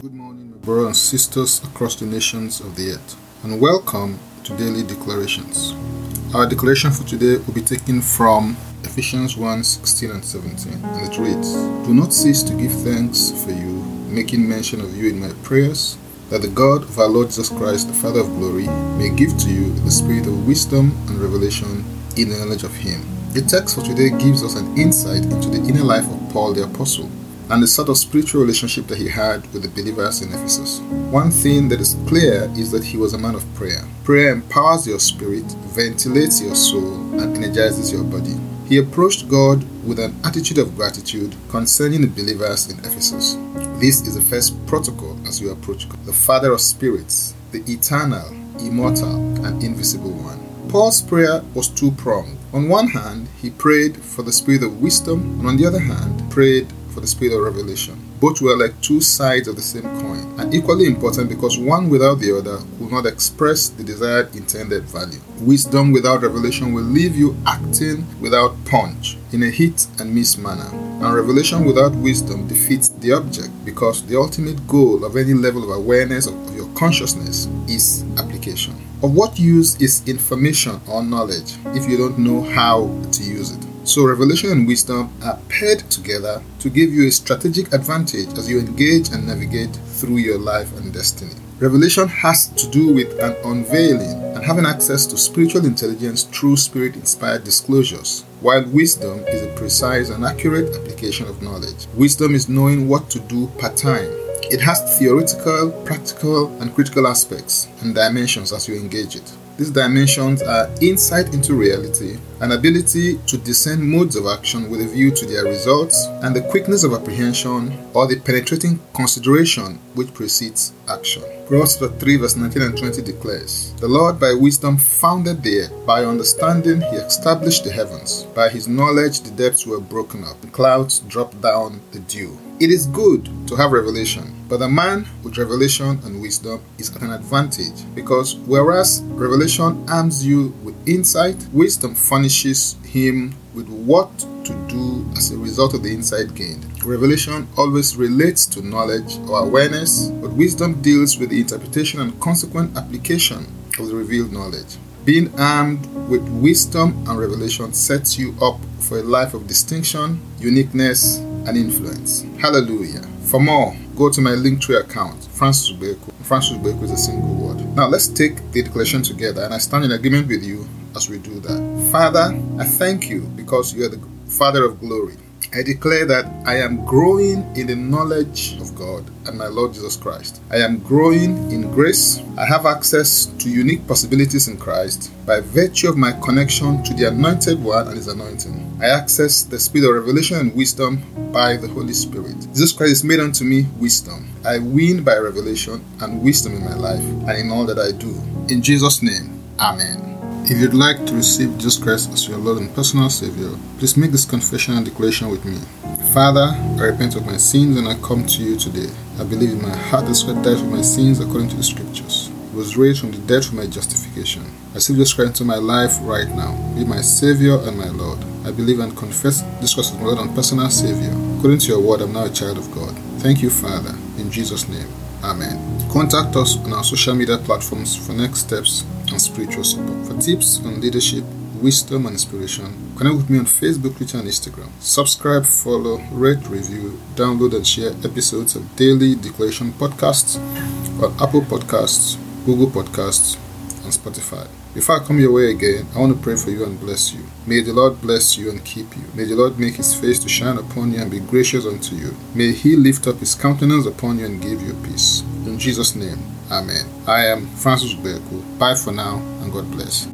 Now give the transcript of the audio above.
Good morning, my brothers and sisters across the nations of the earth, and welcome to Daily Declarations. Our declaration for today will be taken from Ephesians 1 16 and 17, and it reads Do not cease to give thanks for you, making mention of you in my prayers, that the God of our Lord Jesus Christ, the Father of glory, may give to you the spirit of wisdom and revelation in the knowledge of Him. The text for today gives us an insight into the inner life of Paul the Apostle and the sort of spiritual relationship that he had with the believers in Ephesus. One thing that is clear is that he was a man of prayer. Prayer empowers your spirit, ventilates your soul, and energizes your body. He approached God with an attitude of gratitude concerning the believers in Ephesus. This is the first protocol as you approach God, the Father of spirits, the eternal, immortal, and invisible one. Paul's prayer was two pronged. On one hand, he prayed for the spirit of wisdom, and on the other hand, prayed for the spirit of revelation. Both were like two sides of the same coin, and equally important because one without the other will not express the desired intended value. Wisdom without revelation will leave you acting without punch, in a hit and miss manner. And revelation without wisdom defeats the object because the ultimate goal of any level of awareness of, of your consciousness is application. Of what use is information or knowledge if you don't know how to use it? So, revelation and wisdom are paired together to give you a strategic advantage as you engage and navigate through your life and destiny. Revelation has to do with an unveiling and having access to spiritual intelligence through spirit inspired disclosures, while wisdom is a precise and accurate application of knowledge. Wisdom is knowing what to do part time. It has theoretical, practical, and critical aspects and dimensions as you engage it. These dimensions are insight into reality, an ability to discern modes of action with a view to their results, and the quickness of apprehension or the penetrating consideration which precedes action. Proverbs 3 verse 19 and 20 declares, The Lord by wisdom founded the earth, by understanding he established the heavens, by his knowledge the depths were broken up, the clouds dropped down the dew. It is good to have revelation, but a man with revelation and wisdom is at an advantage because whereas revelation arms you with insight, wisdom furnishes him with what to do as a result of the insight gained. Revelation always relates to knowledge or awareness, but wisdom deals with the interpretation and consequent application of the revealed knowledge. Being armed with wisdom and revelation sets you up for a life of distinction, uniqueness, and influence. Hallelujah. For more, go to my Linktree account, Francis Ubeku. Francis Ubeku is a single word. Now let's take the declaration together, and I stand in agreement with you as we do that. Father, I thank you because you are the Father of glory. I declare that I am growing in the knowledge of God and my Lord Jesus Christ. I am growing in grace. I have access to unique possibilities in Christ by virtue of my connection to the Anointed One and His anointing. I access the speed of revelation and wisdom by the Holy Spirit. Jesus Christ is made unto me wisdom. I win by revelation and wisdom in my life and in all that I do. In Jesus' name, Amen. If you'd like to receive Jesus Christ as your Lord and personal Savior, please make this confession and declaration with me. Father, I repent of my sins and I come to you today. I believe in my heart that Christ died for my sins according to the Scriptures. He was raised from the dead for my justification. I receive Jesus Christ into my life right now. Be my Savior and my Lord. I believe and confess Jesus Christ as my Lord and personal Savior. According to your word, I'm now a child of God. Thank you, Father. In Jesus' name, Amen. Contact us on our social media platforms for next steps and spiritual support. For tips on leadership, wisdom, and inspiration, connect with me on Facebook, Twitter, and Instagram. Subscribe, follow, rate, review, download, and share episodes of Daily Declaration Podcasts on Apple Podcasts, Google Podcasts, and Spotify. Before I come your way again, I want to pray for you and bless you. May the Lord bless you and keep you. May the Lord make his face to shine upon you and be gracious unto you. May he lift up his countenance upon you and give you peace. In Jesus' name, Amen. I am Francis Beku. Bye for now and God bless.